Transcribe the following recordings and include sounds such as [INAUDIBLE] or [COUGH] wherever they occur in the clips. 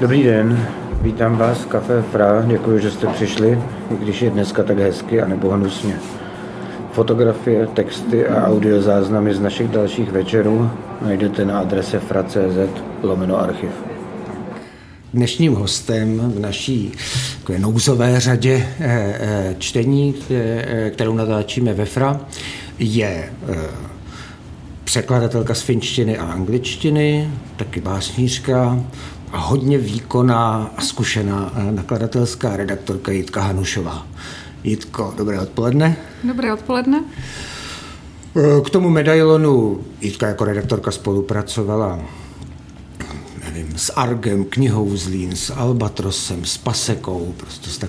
Dobrý den, vítám vás v Café Fra, děkuji, že jste přišli, i když je dneska tak hezky a nebo hnusně. Fotografie, texty a audiozáznamy z našich dalších večerů najdete na adrese fra.cz lomeno archiv. Dnešním hostem v naší nouzové řadě eh, eh, čtení, eh, kterou natáčíme ve FRA, je překladatelka z finštiny a angličtiny, taky básnířka a hodně výkonná a zkušená nakladatelská redaktorka Jitka Hanušová. Jitko, dobré odpoledne. Dobré odpoledne. K tomu medailonu Jitka jako redaktorka spolupracovala nevím, s Argem, knihou Zlín, s Albatrosem, s Pasekou, prostě s,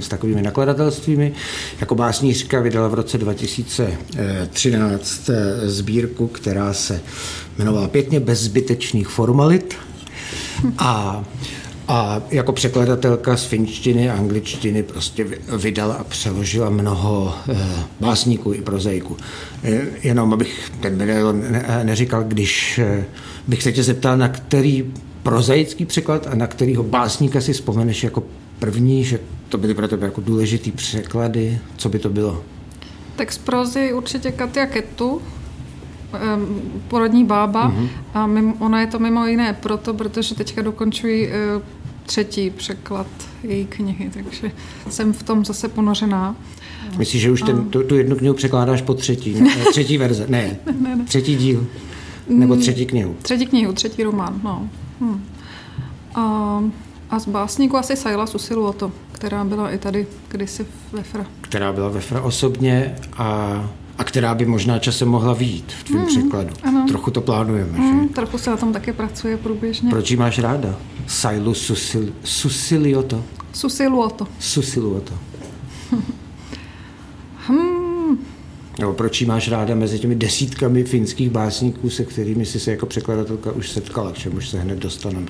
s takovými nakladatelstvími. Jako básnířka vydala v roce 2013 eh, sbírku, která se jmenovala pěkně Bez zbytečných formalit. A a jako překladatelka z finštiny a angličtiny prostě vydala a přeložila mnoho eh, básníků i prozejků. Eh, jenom abych ten medailon neříkal, když eh, bych se tě zeptal, na který prozaický překlad a na kterýho básníka si vzpomeneš jako první, že to byly pro tebe jako důležitý překlady, co by to bylo? Tak z prozy určitě Katia Ketu, porodní bába mm-hmm. a mimo, ona je to mimo jiné proto, protože teďka dokončují třetí překlad její knihy, takže jsem v tom zase ponořená. Myslíš, že už ten, tu, tu jednu knihu překládáš po třetí? Ne, třetí verze? [LAUGHS] Ne. ne, ne. Třetí díl? Nebo mm, třetí knihu? Třetí knihu, třetí román, no. Hm. A, a z básníku asi Saila Susiluoto, která byla i tady kdysi ve Fra. Která byla ve Fra osobně a a která by možná časem mohla výjít v tvém mm, překladu. Ano. Trochu to plánujeme, mm, že? Trochu se na tom také pracuje průběžně. Proč ji máš ráda? Sailu Susil, Susilioto. Susiluoto. Susiluoto. [LAUGHS] hmm. Nebo proč ji máš ráda mezi těmi desítkami finských básníků, se kterými jsi se jako překladatelka už setkala, k čemuž se hned dostaneme?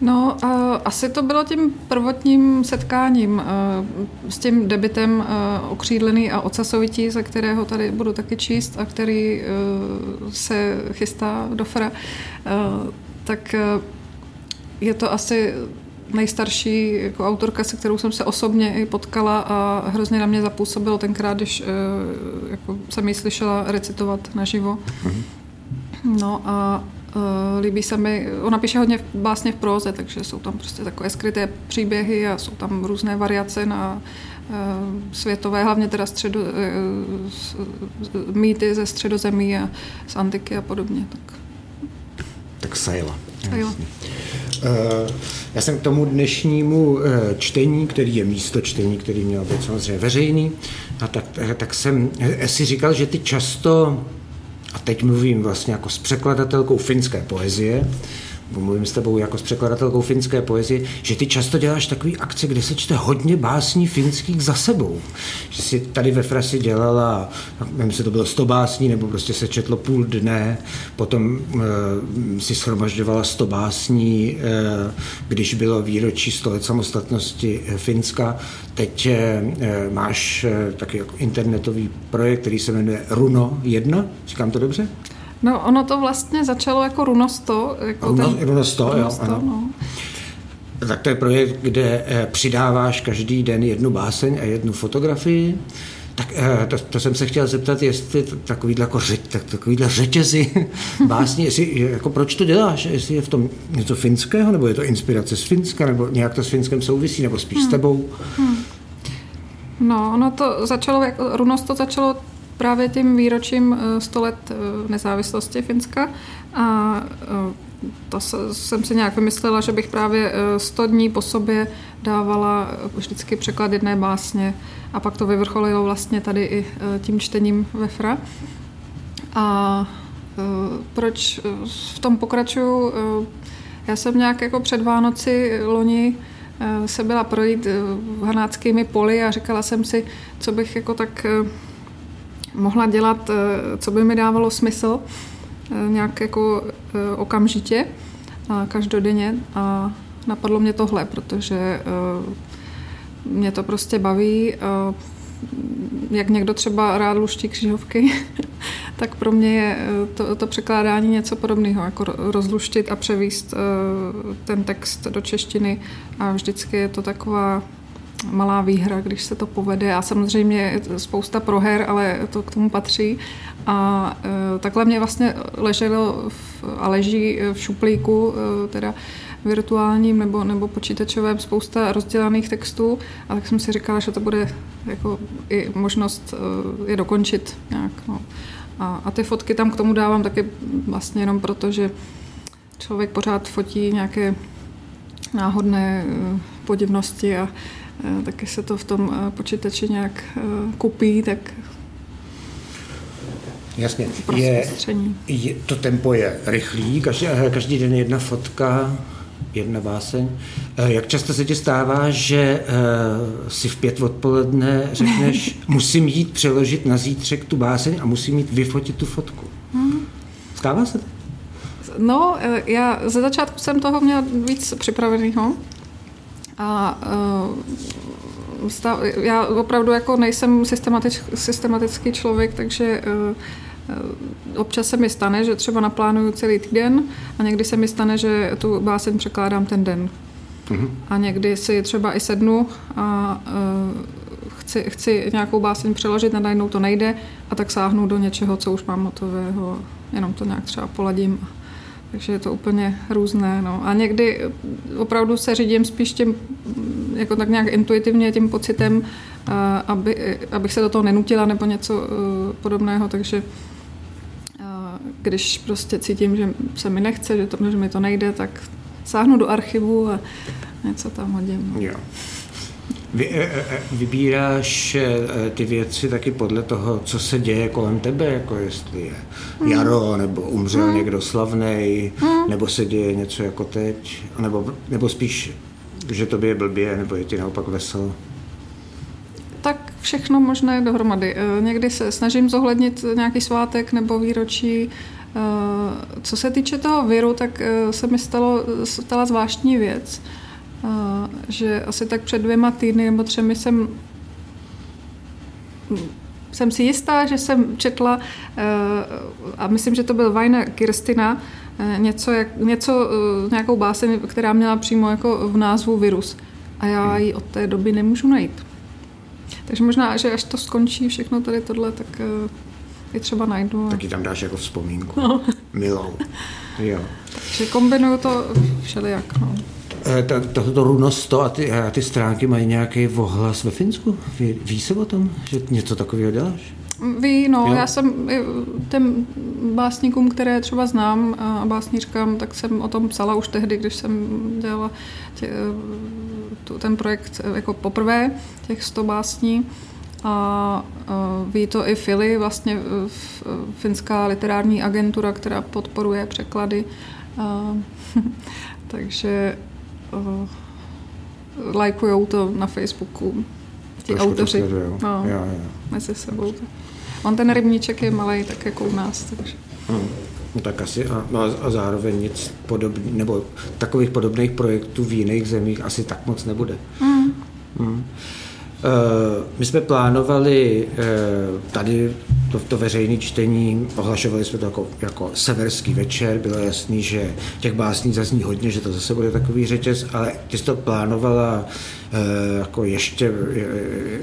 No, uh, asi to bylo tím prvotním setkáním uh, s tím debitem uh, Okřídlený a ocasovití, ze kterého tady budu taky číst a který uh, se chystá do Fra. Uh, tak uh, je to asi nejstarší jako autorka, se kterou jsem se osobně i potkala a hrozně na mě zapůsobilo tenkrát, když jako jsem ji slyšela recitovat naživo. Mm-hmm. No a Uh, líbí se mi, ona píše hodně básně v próze, takže jsou tam prostě takové skryté příběhy a jsou tam různé variace na uh, světové, hlavně teda středo, uh, mýty ze středozemí a z antiky a podobně. Tak, tak Sajla. Já jsem k tomu dnešnímu čtení, který je místo čtení, který měl být samozřejmě veřejný, a tak, tak jsem si říkal, že ty často a teď mluvím vlastně jako s překladatelkou finské poezie, mluvím s tebou jako s překladatelkou finské poezie, že ty často děláš takový akce, kde se čte hodně básní finských za sebou. Že si tady ve Frasi dělala, nevím, jestli to bylo 100 básní, nebo prostě se četlo půl dne, potom e, si schromažďovala 100 básní, e, když bylo výročí 100 let samostatnosti Finska. Teď e, máš e, taky jako internetový projekt, který se jmenuje Runo 1, říkám to dobře? No, ono to vlastně začalo jako Runosto. Jako Runo, ten, Runosto, Runosto, jo. Ano. No. Tak to je projekt, kde eh, přidáváš každý den jednu báseň a jednu fotografii. Tak eh, to, to jsem se chtěl zeptat, jestli takovýhle, jako řeť, tak, takovýhle řetězy [LAUGHS] básně, jestli, jako proč to děláš? Jestli je v tom něco finského, nebo je to inspirace z Finska, nebo nějak to s Finskem souvisí, nebo spíš hmm. s tebou? Hmm. No, ono to začalo, jako, Runost to začalo právě tím výročím 100 eh, let eh, nezávislosti Finska a eh, to jsem si nějak vymyslela, že bych právě 100 dní po sobě dávala vždycky překlad jedné básně a pak to vyvrcholilo vlastně tady i tím čtením ve Fra. A proč v tom pokračuju? Já jsem nějak jako před Vánoci loni se byla projít hanáckými poli a říkala jsem si, co bych jako tak mohla dělat, eh, co by mi dávalo smysl, eh, nějak jako eh, okamžitě, a každodenně. A napadlo mě tohle, protože mě to prostě baví, jak někdo třeba rád luští křižovky, [LAUGHS] tak pro mě je to, to překládání něco podobného, jako rozluštit a převíst ten text do češtiny. A vždycky je to taková malá výhra, když se to povede. A samozřejmě spousta proher, ale to k tomu patří. A e, takhle mě vlastně leželo v, a leží v šuplíku, e, teda virtuálním nebo, nebo počítačovém spousta rozdělaných textů a tak jsem si říkala, že to bude jako i možnost e, je dokončit nějak. No. A, a ty fotky tam k tomu dávám taky vlastně jenom proto, že člověk pořád fotí nějaké náhodné podivnosti a taky se to v tom eh, počítači nějak eh, kupí, tak Jasně, je, je, to tempo je rychlý, každý, každý den jedna fotka, jedna váseň. Jak často se ti stává, že uh, si v pět odpoledne řekneš, [LAUGHS] musím jít přeložit na zítřek tu báseň a musím jít vyfotit tu fotku? Hmm. Stává se to? No, já ze začátku jsem toho měla víc připraveného. A uh, stav, já opravdu jako nejsem systematič, systematický člověk, takže uh, občas se mi stane, že třeba naplánuju celý týden a někdy se mi stane, že tu báseň překládám ten den. Mm-hmm. A někdy si třeba i sednu a uh, chci, chci nějakou báseň přeložit a najednou to nejde a tak sáhnu do něčeho, co už mám hotového, jenom to nějak třeba poladím takže je to úplně různé. No. A někdy opravdu se řídím spíš tím, jako tak nějak intuitivně tím pocitem, aby, abych se do toho nenutila nebo něco e, podobného, takže když prostě cítím, že se mi nechce, že, to, že mi to nejde, tak sáhnu do archivu a něco tam hodím. Jo. Vy, e, e, vybíráš e, ty věci taky podle toho, co se děje kolem tebe, jako jestli je hmm. jaro, nebo umřel hmm. někdo slavný, hmm. nebo se děje něco jako teď, nebo, nebo spíš, že to je blbě, nebo je ti naopak veselo? Tak všechno možné dohromady. Někdy se snažím zohlednit nějaký svátek nebo výročí. Co se týče toho viru, tak se mi stalo, stala zvláštní věc že asi tak před dvěma týdny nebo třemi jsem jsem si jistá, že jsem četla, eh, a myslím, že to byl Vajna Kirstina, eh, něco, jak, něco, eh, nějakou báseň, která měla přímo jako v názvu virus. A já ji od té doby nemůžu najít. Takže možná, že až to skončí všechno tady tohle, tak je třeba najdu. Tak ji tam dáš jako vzpomínku. No. Milou. [LAUGHS] Jo. Takže kombinuju to všelijak. No. Eh, tohoto runosto a ty, a ty stránky mají nějaký ohlas ve Finsku? Ví, ví se o tom, že něco takového děláš? Ví, no, jo? já jsem těm básníkům, které třeba znám a básnířkám, tak jsem o tom psala už tehdy, když jsem dělala tě, tu, ten projekt eh, jako poprvé, těch 100 básní. A ví to i Fili, vlastně finská literární agentura, která podporuje překlady. Uh, [LAUGHS] takže uh, lajkujou to na Facebooku ti Trošku autoři no, jo, jo. mezi sebou. On ten rybníček je malý, tak jako u nás. Takže. Hmm. No tak asi a, no a zároveň nic podobný, nebo takových podobných projektů v jiných zemích asi tak moc nebude. Hmm. Hmm. Eh, my jsme plánovali eh, tady to, to veřejné čtení, ohlašovali jsme to jako, jako severský večer, bylo jasný, že těch básní zazní hodně, že to zase bude takový řetěz, ale ty jsi to plánovala eh, jako ještě,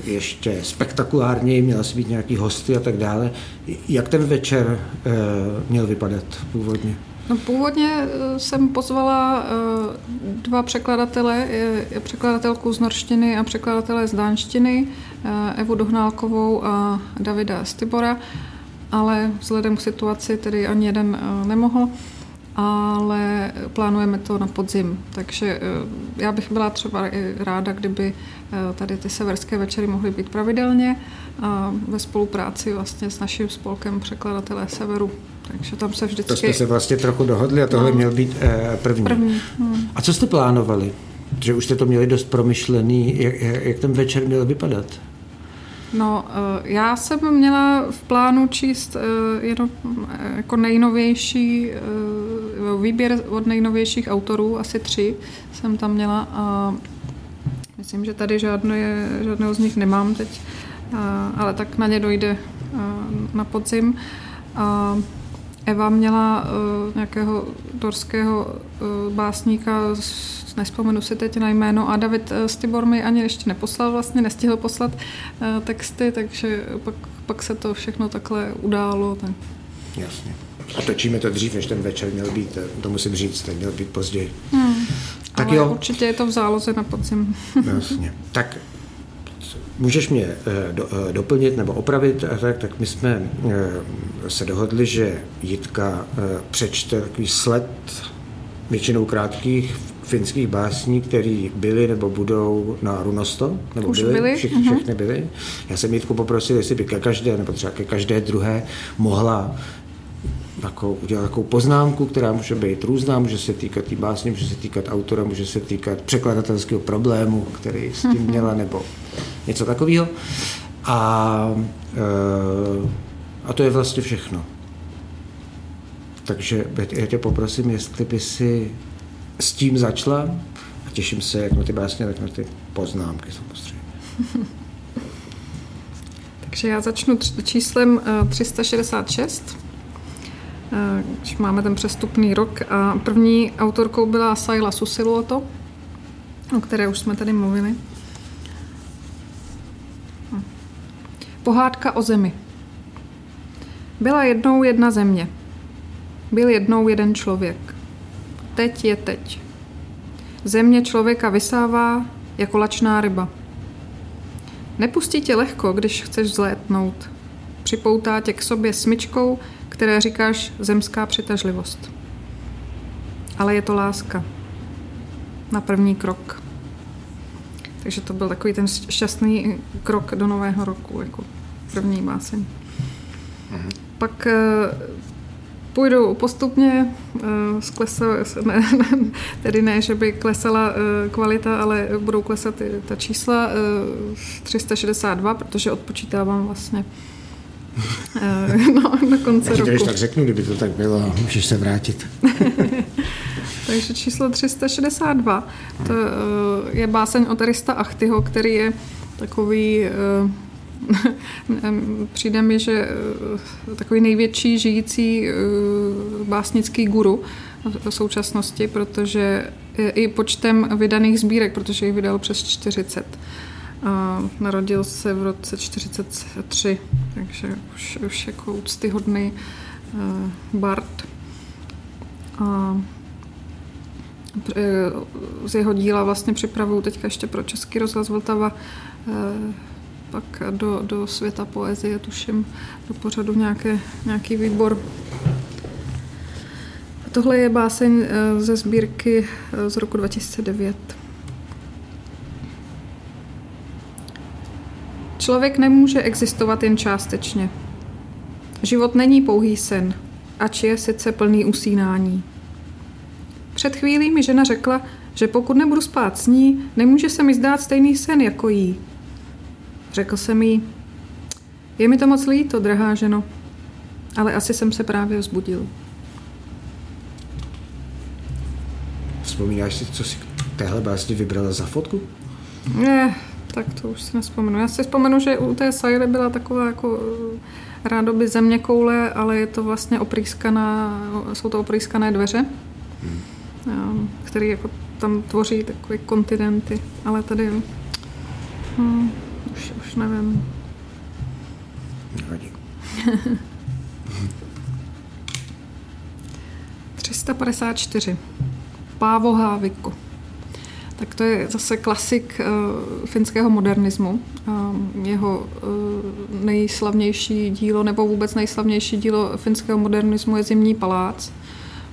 ještě spektakulárněji, měla si být nějaký hosty a tak dále. Jak ten večer měl vypadat původně? No, původně eh, jsem pozvala eh, dva překladatele, překladatelku z norštiny a překladatele z dánštiny, eh, Evu Dohnálkovou a Davida Stibora, ale vzhledem k situaci tedy ani jeden nemohl, ale plánujeme to na podzim. Takže já bych byla třeba i ráda, kdyby tady ty severské večery mohly být pravidelně ve spolupráci vlastně s naším spolkem překladatelé Severu. Takže tam se vždycky... To jste se vlastně trochu dohodli a tohle no. měl být eh, první. první no. A co jste plánovali? Že už jste to měli dost promyšlený, jak, jak ten večer měl vypadat? No, eh, já jsem měla v plánu číst eh, jenom eh, jako nejnovější výběr od nejnovějších autorů, asi tři jsem tam měla a myslím, že tady žádné, žádného z nich nemám teď, ale tak na ně dojde na podzim. A Eva měla uh, nějakého dorského uh, básníka, nespomenu si teď na jméno, a David Stibor mi ani ještě neposlal vlastně, nestihl poslat uh, texty, takže pak, pak se to všechno takhle událo. Tak. Jasně. A točíme to dřív, než ten večer měl být, to musím říct, ten měl být později. Hmm. Tak Ale jo. určitě je to v záloze na podzim. Jasně. Tak Můžeš mě eh, do, eh, doplnit nebo opravit, tak, tak my jsme eh, se dohodli, že Jitka přečte takový sled většinou krátkých finských básní, které byly nebo budou na Runosto, nebo Už byly, byly? Všich, uh-huh. všechny byly. Já jsem Jitku poprosil, jestli by ke každé, nebo třeba ke každé druhé mohla jako udělat takovou poznámku, která může být různá, může se týkat té básně, může se týkat autora, může se týkat překladatelského problému, který s tím měla, nebo něco takového. A, eh, a to je vlastně všechno. Takže já tě poprosím, jestli by si s tím začala a těším se jak na ty básně, tak na ty poznámky samozřejmě. [LAUGHS] Takže já začnu číslem 366, eh, když máme ten přestupný rok. A první autorkou byla Saila Susiluoto, o které už jsme tady mluvili. Pohádka o zemi. Byla jednou jedna země. Byl jednou jeden člověk. Teď je teď. Země člověka vysává jako lačná ryba. Nepustí tě lehko, když chceš zlétnout. Připoutá tě k sobě smyčkou, které říkáš zemská přitažlivost. Ale je to láska. Na první krok. Takže to byl takový ten šťastný krok do nového roku, jako první báseň. Mhm. Pak eh, půjdu postupně, sklesa, eh, ne, tedy ne, že by klesala eh, kvalita, ale budou klesat ta čísla 362, protože odpočítávám vlastně [LAUGHS] no, na konce Já roku. tak řeknu, kdyby to tak bylo, můžeš se vrátit. [LAUGHS] Takže číslo 362, to je báseň od Arista Achtyho, který je takový [LAUGHS] Přijde mi, že eh, takový největší žijící eh, básnický guru v současnosti, protože i počtem vydaných sbírek, protože jich vydal přes 40. A narodil se v roce 43, takže už, už jako úctyhodný uh, Bart. A z jeho díla vlastně připravuju teďka ještě pro Český rozhlas Vltava pak do, do světa poezie, tuším, do pořadu nějaké, nějaký výbor. Tohle je báseň eh, ze sbírky eh, z roku 2009. Člověk nemůže existovat jen částečně. Život není pouhý sen, ač je sice plný usínání. Před chvílí mi žena řekla, že pokud nebudu spát s ní, nemůže se mi zdát stejný sen jako jí. Řekl jsem jí, je mi to moc líto, drahá ženo, ale asi jsem se právě vzbudil. Vzpomínáš si, co si téhle básně vybrala za fotku? Ne, tak to už si nespomenu. Já si vzpomenu, že u té Sajry byla taková jako eh, rádoby země koule, ale je to vlastně oprýskaná, jsou to oprýskané dveře, hmm. které jako tam tvoří takové kontinenty, ale tady hmm, už, už nevím. Nevadí. 354. Pávo Háviko. Tak to je zase klasik uh, finského modernismu. Uh, jeho uh, nejslavnější dílo, nebo vůbec nejslavnější dílo finského modernismu je Zimní palác.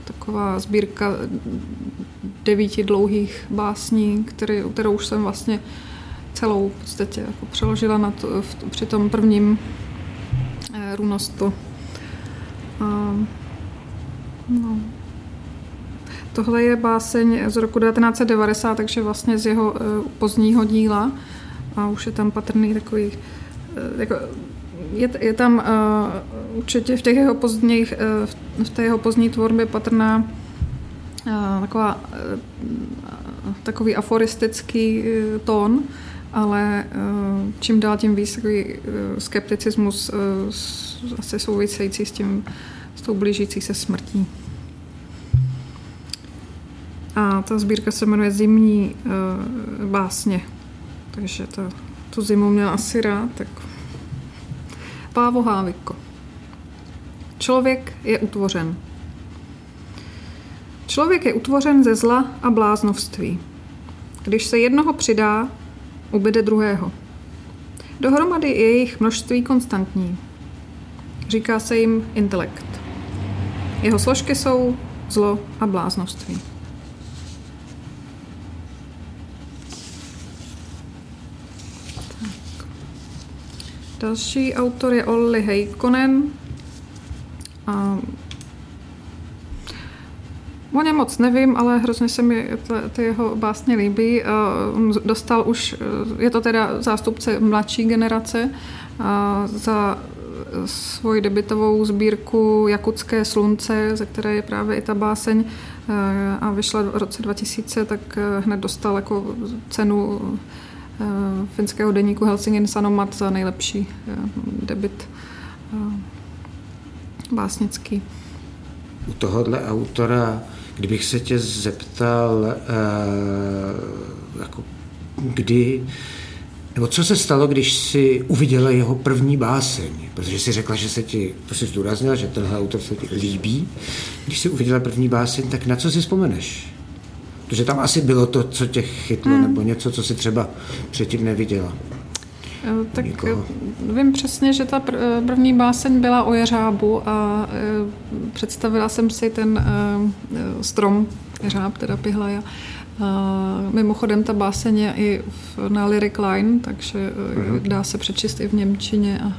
Taková sbírka devíti dlouhých básní, který, kterou už jsem vlastně uh, celou v podstatě jako přeložila na to, v, při tom prvním eh, runostu. A, no. Tohle je báseň z roku 1990, takže vlastně z jeho eh, pozdního díla a už je tam patrný takový eh, jako, je, je tam uh, určitě v těch jeho pozdních, uh, v té jeho pozdní tvorbě patrná taková, takový aforistický tón, ale čím dál tím víc takový skepticismus asi související s tím, s tou blížící se smrtí. A ta sbírka se jmenuje Zimní uh, básně. Takže to, tu zimu měl asi rád. Tak. Pávo Háviko. Člověk je utvořen. Člověk je utvořen ze zla a bláznovství. Když se jednoho přidá, ubyde druhého. Dohromady je jejich množství konstantní. Říká se jim intelekt. Jeho složky jsou zlo a bláznovství. Další autor je Olli Heikkonen. A O něm moc nevím, ale hrozně se mi ty jeho básně líbí. Dostal už, je to teda zástupce mladší generace, za svoji debitovou sbírku Jakutské slunce, ze které je právě i ta báseň a vyšla v roce 2000, tak hned dostal jako cenu finského deníku Helsingin Sanomat za nejlepší eh, debit eh, básnický. U tohohle autora, kdybych se tě zeptal, jako kdy, nebo co se stalo, když jsi uviděla jeho první báseň? Protože jsi řekla, že se ti, to jsi zdůraznila, že tenhle autor se ti líbí. Když jsi uviděla první báseň, tak na co si vzpomeneš? Protože tam asi bylo to, co tě chytlo, hmm. nebo něco, co si třeba předtím neviděla. Eh, tak Nikoho. Eh, vím přesně, že ta eh, první báseň byla o jeřábu a představila jsem si ten strom jeřáb, teda pihlaja. Mimochodem ta báseň je i na Lyric Line, takže uh-huh. dá se přečíst i v Němčině a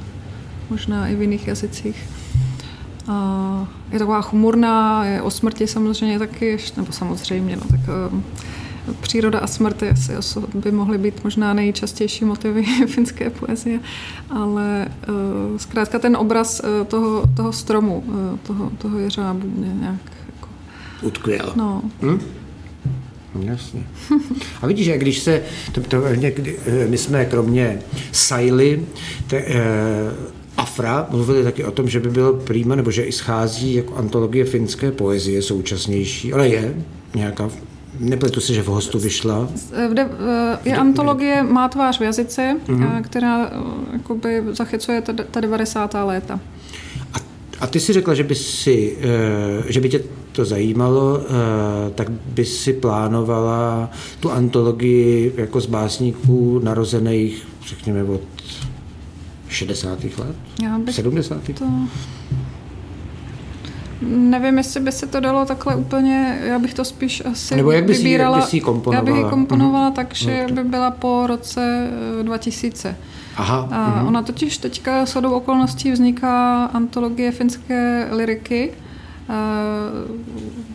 možná i v jiných jazycích je taková humorná, je o smrti samozřejmě taky, nebo samozřejmě, no, tak uh, příroda a smrt asi by mohly být možná nejčastější motivy [LAUGHS] finské poezie, ale uh, zkrátka ten obraz uh, toho, toho stromu, uh, toho, toho jeřábu mě nějak jako... Utkvěl. No. Hm? Jasně. [LAUGHS] A vidíš, jak když se, to, to někdy, my jsme kromě Sajly, te, Afra mluvili taky o tom, že by bylo prýma, nebo že i schází jako antologie finské poezie současnější, ale je nějaká Nepletu se, že v hostu vyšla. Kde, je antologie Má tvář v jazyce, mm-hmm. která jakoby zachycuje ta, ta 90. léta. A, a ty si řekla, že by, si, že by tě to zajímalo, tak by si plánovala tu antologii jako z básníků narozených, řekněme, od 60. let? Já bych 70. To... Nevím, jestli by se to dalo takhle úplně, já bych to spíš asi Nebo jak bys vybírala, jak bys komponovala? Já bych ji komponovala mm-hmm. tak, že no, by byla po roce 2000. Eh, Aha. A mm-hmm. Ona totiž teďka shodou okolností vzniká antologie finské liriky,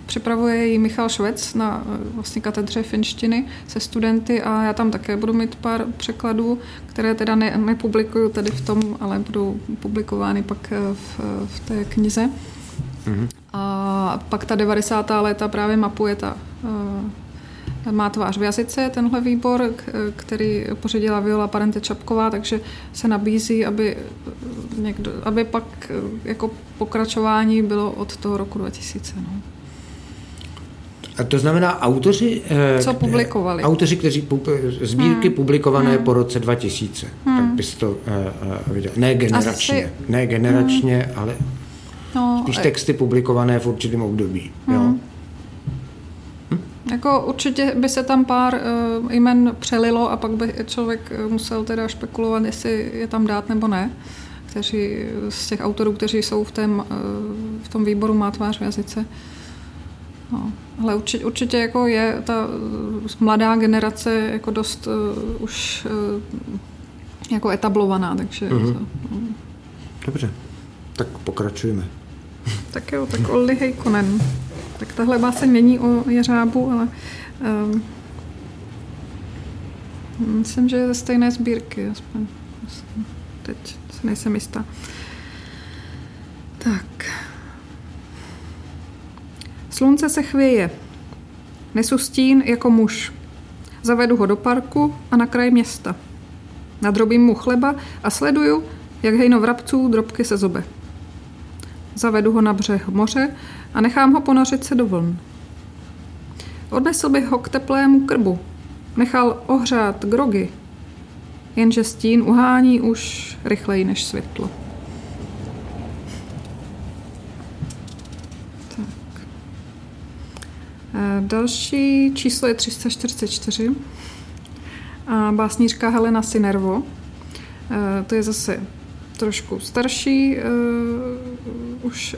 Připravuje ji Michal Švec na vlastně katedře finštiny se studenty a já tam také budu mít pár překladů, které teda ne, nepublikuju tady v tom, ale budou publikovány pak v, v té knize. Mm-hmm. A pak ta 90. léta právě mapuje ta má tvář v jazyce, tenhle výbor, který pořídila Viola Parente Čapková, takže se nabízí, aby, někdo, aby pak jako pokračování bylo od toho roku 2000. No. A to znamená autoři... Eh, Co publikovali? Autoři, kteří sbírky hmm. publikované hmm. po roce 2000. Hmm. Tak bys to uh, uh, viděl. Ne generačně. Asi... Ne generačně, hmm. ale no, spíš texty publikované v určitém období. Hmm. Jo? Jako určitě by se tam pár uh, jmen přelilo a pak by člověk eh, musel teda špekulovat, jestli je tam dát nebo ne. Kteří, z těch autorů, kteří jsou v, tém, uh, v tom výboru má tvář v jazyce. No. Ale určitě, určitě jako je ta mladá generace jako dost uh, už uh, jako etablovaná, takže... Uh-huh. To, no. Dobře, tak pokračujeme. [LAUGHS] Tak jo, tak Olli Heikonen. Tak tahle báseň není o jeřábu, ale um, myslím, že je ze stejné sbírky, aspoň. Teď se nejsem jistá. Tak. Slunce se chvěje. Nesu stín jako muž. Zavedu ho do parku a na kraj města. Nadrobím mu chleba a sleduju, jak hejno vrabců drobky se zobe. Zavedu ho na břeh moře a nechám ho ponořit se do vln. Odnesl bych ho k teplému krbu. Nechal ohřát grogy, jenže stín uhání už rychleji než světlo. Tak. Další číslo je 344 a básnířka Helena Sinervo. To je zase trošku starší uh, už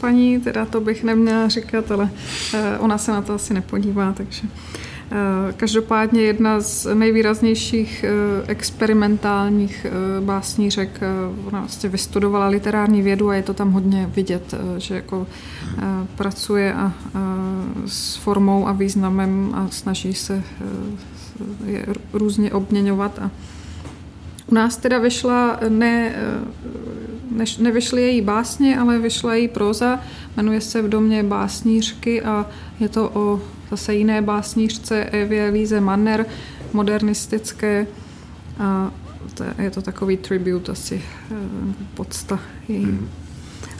paní, teda to bych neměla říkat, ale ona se na to asi nepodívá, takže každopádně jedna z nejvýraznějších uh, experimentálních uh, básnířek, ona vlastně vystudovala literární vědu a je to tam hodně vidět, že jako pracuje a, s formou a významem a snaží se je různě obměňovat a u nás teda vyšla, ne, ne, nevyšly její básně, ale vyšla její proza, jmenuje se V domě básnířky a je to o zase jiné básnířce Evě Líze Manner, modernistické a to, je to takový tribute asi eh, podsta její. Hmm.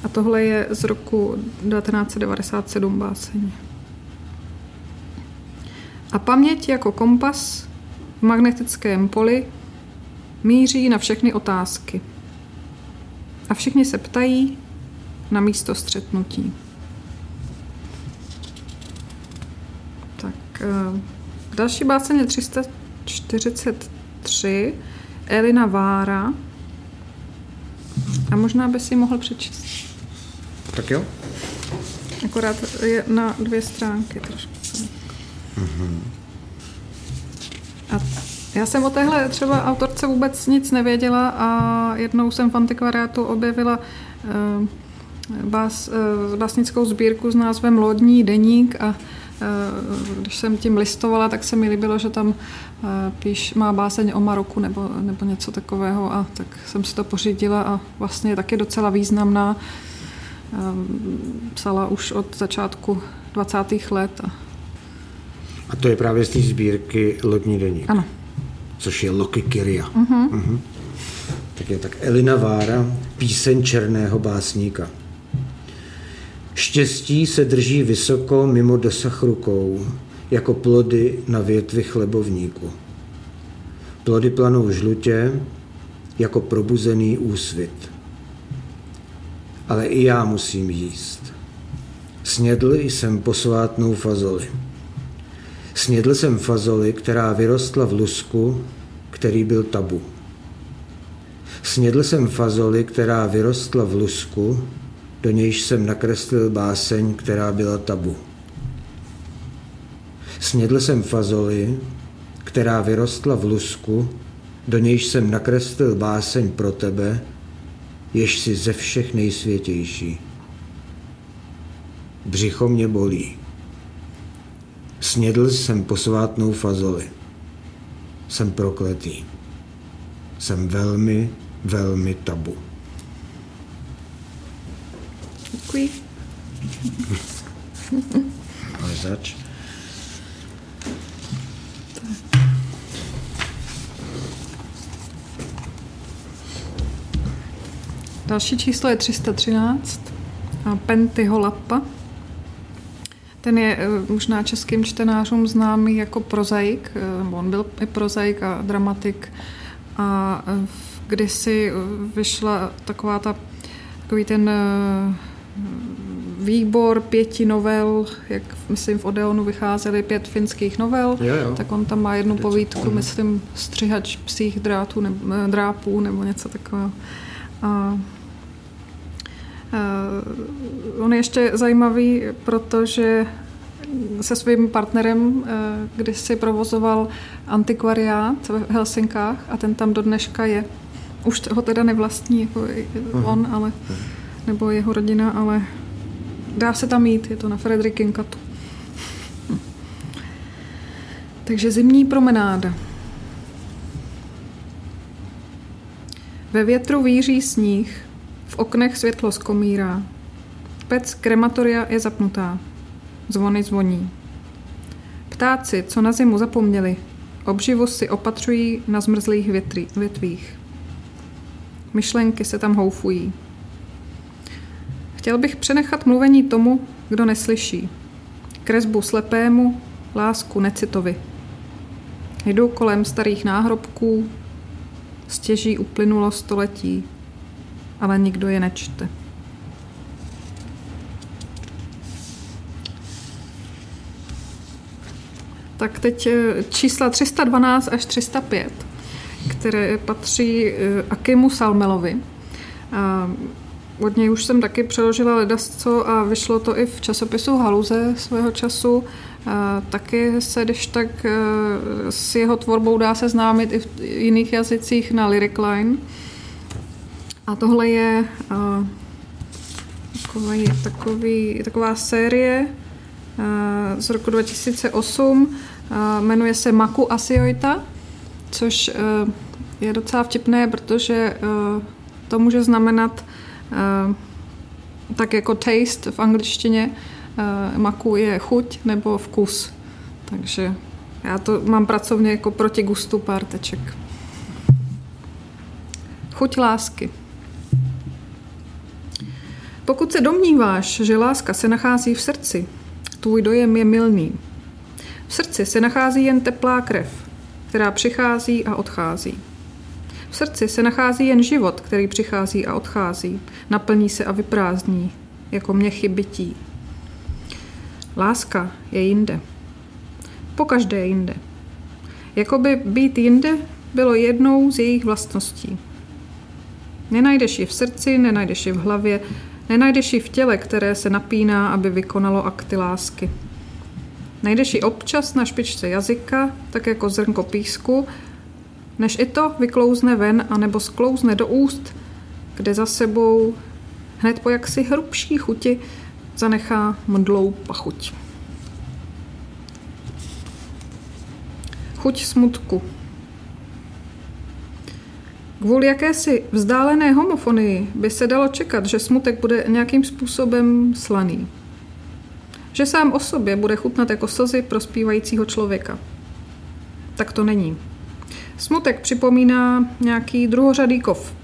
A tohle je z roku 1997 báseň. A paměť jako kompas v magnetickém poli míří na všechny otázky. A všichni se ptají na místo střetnutí. Tak, eh, další báseň je 343, Elina Vára. A možná by si mohl přečíst. Tak jo. Akorát je na dvě stránky trošku. Mm-hmm. A já jsem o téhle třeba autorce vůbec nic nevěděla a jednou jsem v antikvariátu objevila uh, bás, uh, básnickou sbírku s názvem Lodní deník a když jsem tím listovala, tak se mi líbilo, že tam píš, má báseň o Maroku nebo, nebo něco takového a tak jsem si to pořídila a vlastně je taky docela významná. Psala už od začátku 20. let. A, a to je právě z té sbírky Lodní deník. Ano což je Loki Kyria. Uh-huh. Uh-huh. Tak je tak Elina Vára, píseň černého básníka. Štěstí se drží vysoko mimo dosah rukou, jako plody na větvi chlebovníku. Plody planou žlutě, jako probuzený úsvit. Ale i já musím jíst. Snědl jsem posvátnou fazoli. Snědl jsem fazoli, která vyrostla v lusku, který byl tabu. Snědl jsem fazoli, která vyrostla v lusku, do nějž jsem nakreslil báseň, která byla tabu. Snědl jsem fazoli, která vyrostla v lusku, do nějž jsem nakreslil báseň pro tebe, jež si ze všech nejsvětější. Břicho mě bolí. Snědl jsem posvátnou fazoli. Jsem prokletý. Jsem velmi, velmi tabu. Děkuji. Ale zač. Další číslo je 313 a Pentyho Lappa. Ten je eh, možná českým čtenářům známý jako prozaik, eh, on byl i prozaik a dramatik a eh, kdysi vyšla taková ta, takový ten výbor pěti novel, jak myslím v Odeonu vycházely pět finských novel, jo, jo. tak on tam má jednu povídku, myslím, střihač psích drátů nebo, drápů nebo něco takového. A Uh, on je ještě zajímavý, protože se svým partnerem uh, když si provozoval antikvariát v Helsinkách a ten tam do dneška je. Už ho teda nevlastní jako uh-huh. on, ale nebo jeho rodina, ale dá se tam jít, je to na Fredrikinkatu. Takže zimní promenáda. Ve větru víří sníh, v oknech světlo skomírá. Pec krematoria je zapnutá. Zvony zvoní. Ptáci, co na zimu zapomněli, obživu si opatřují na zmrzlých větví, větvích. Myšlenky se tam houfují. Chtěl bych přenechat mluvení tomu, kdo neslyší. Kresbu slepému, lásku necitovi. Jdu kolem starých náhrobků, stěží uplynulo století, ale nikdo je nečte. Tak teď eh, čísla 312 až 305, které patří eh, Akimu Salmelovi. Od něj už jsem taky přeložila ledasco a vyšlo to i v časopisu Haluze svého času. Taky se, když tak eh, s jeho tvorbou dá se známit i v jiných jazycích na Lyric Line. A tohle je takový, takový, taková série z roku 2008 Jmenuje se Maku Asioita, což e, je docela vtipné, protože e, to může znamenat e, tak jako taste v angličtině. Maku je chuť nebo vkus. Takže já to mám pracovně jako proti gustu párteček. Chuť lásky. Pokud se domníváš, že láska se nachází v srdci, tvůj dojem je milný. V srdci se nachází jen teplá krev, která přichází a odchází. V srdci se nachází jen život, který přichází a odchází, naplní se a vyprázdní, jako měchy bytí. Láska je jinde. Po každé jinde. Jakoby být jinde bylo jednou z jejich vlastností. Nenajdeš ji v srdci, nenajdeš ji v hlavě, nenajdeš ji v těle, které se napíná, aby vykonalo akty lásky. Najdeš ji občas na špičce jazyka, tak jako zrnko písku, než i to vyklouzne ven anebo sklouzne do úst, kde za sebou hned po jaksi hrubší chuti zanechá mdlou pachuť. Chuť smutku. Kvůli jakési vzdálené homofonii by se dalo čekat, že smutek bude nějakým způsobem slaný že sám o sobě bude chutnat jako slzy prospívajícího člověka. Tak to není. Smutek připomíná nějaký druhořadý kov.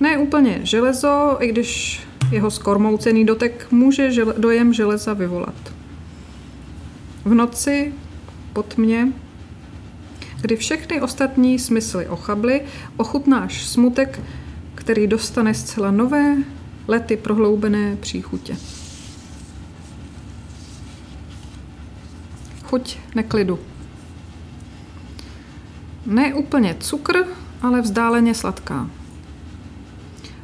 Ne úplně železo, i když jeho skormoucený dotek může žele, dojem železa vyvolat. V noci, pod mě, kdy všechny ostatní smysly ochably, ochutnáš smutek, který dostane zcela nové, lety prohloubené příchutě. chuť neklidu. Ne úplně cukr, ale vzdáleně sladká.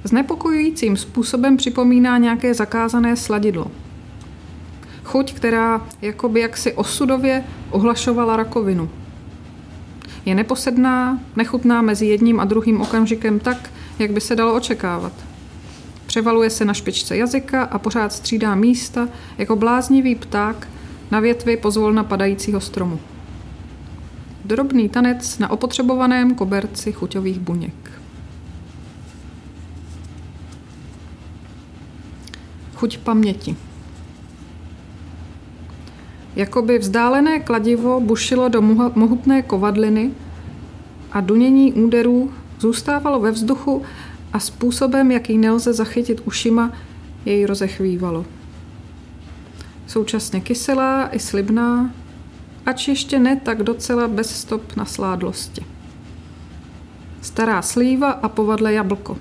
Znepokojujícím způsobem připomíná nějaké zakázané sladidlo. Chuť, která jakoby jaksi osudově ohlašovala rakovinu. Je neposedná, nechutná mezi jedním a druhým okamžikem tak, jak by se dalo očekávat. Převaluje se na špičce jazyka a pořád střídá místa jako bláznivý pták, na větvi pozvolna padajícího stromu. Drobný tanec na opotřebovaném koberci chuťových buněk. Chuť paměti. Jakoby vzdálené kladivo bušilo do mohutné kovadliny a dunění úderů zůstávalo ve vzduchu a způsobem, jaký nelze zachytit ušima, jej rozechvívalo současně kyselá i slibná, ač ještě ne tak docela bez stop na sládlosti. Stará slíva a povadle jablko.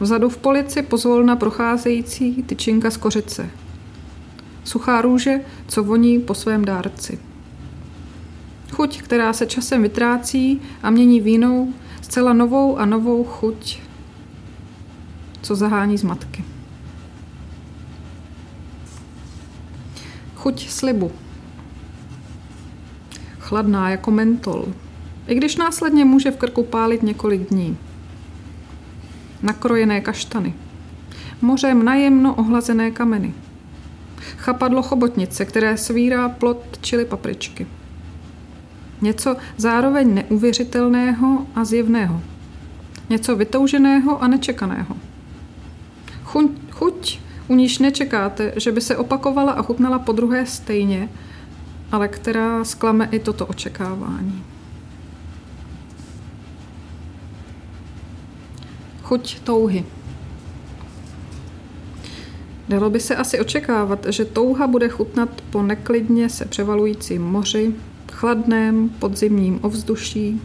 Vzadu v polici pozvolna procházející tyčinka z kořice. Suchá růže, co voní po svém dárci. Chuť, která se časem vytrácí a mění vínou, zcela novou a novou chuť, co zahání z matky. Chuť slibu. Chladná jako mentol, i když následně může v krku pálit několik dní. Nakrojené kaštany. Mořem najemno ohlazené kameny. Chapadlo chobotnice, které svírá plot čili papričky. Něco zároveň neuvěřitelného a zjevného. Něco vytouženého a nečekaného. Chuť, chuť u níž nečekáte, že by se opakovala a chutnala po druhé stejně, ale která sklame i toto očekávání. Chuť touhy. Dalo by se asi očekávat, že touha bude chutnat po neklidně se převalujícím moři, chladném podzimním ovzduší,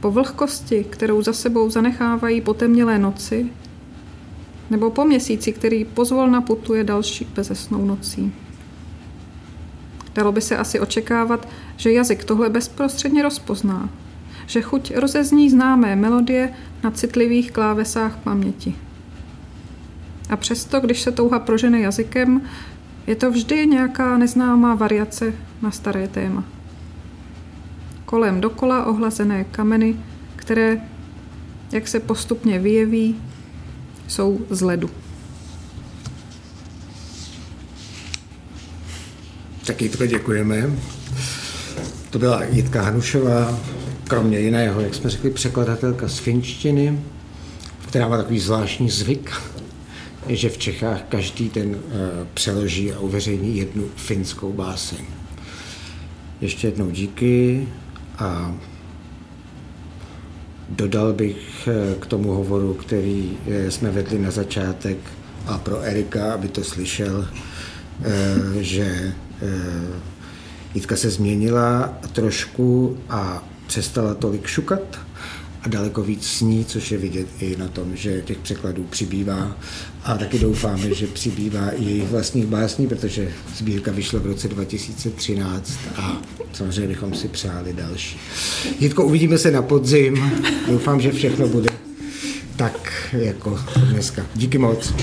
po vlhkosti, kterou za sebou zanechávají potemnělé noci, nebo po měsíci, který pozvolna putuje další bezesnou nocí. Dalo by se asi očekávat, že jazyk tohle bezprostředně rozpozná, že chuť rozezní známé melodie na citlivých klávesách paměti. A přesto, když se touha prožene jazykem, je to vždy nějaká neznámá variace na staré téma. Kolem dokola ohlazené kameny, které, jak se postupně vyjeví, jsou z ledu. Tak Jitko, děkujeme. To byla Jitka Hanušová, kromě jiného, jak jsme řekli, překladatelka z finštiny, která má takový zvláštní zvyk, že v Čechách každý ten eh, přeloží a uveřejní jednu finskou báseň. Ještě jednou díky a dodal bych eh, k tomu hovoru, který eh, jsme vedli na začátek a pro Erika, aby to slyšel, že Jitka se změnila trošku a přestala tolik šukat a daleko víc sní, což je vidět i na tom, že těch překladů přibývá. A taky doufáme, že přibývá i jejich vlastních básní, protože sbírka vyšla v roce 2013 a samozřejmě bychom si přáli další. Jitko, uvidíme se na podzim. Doufám, že všechno bude tak jako dneska. Díky moc.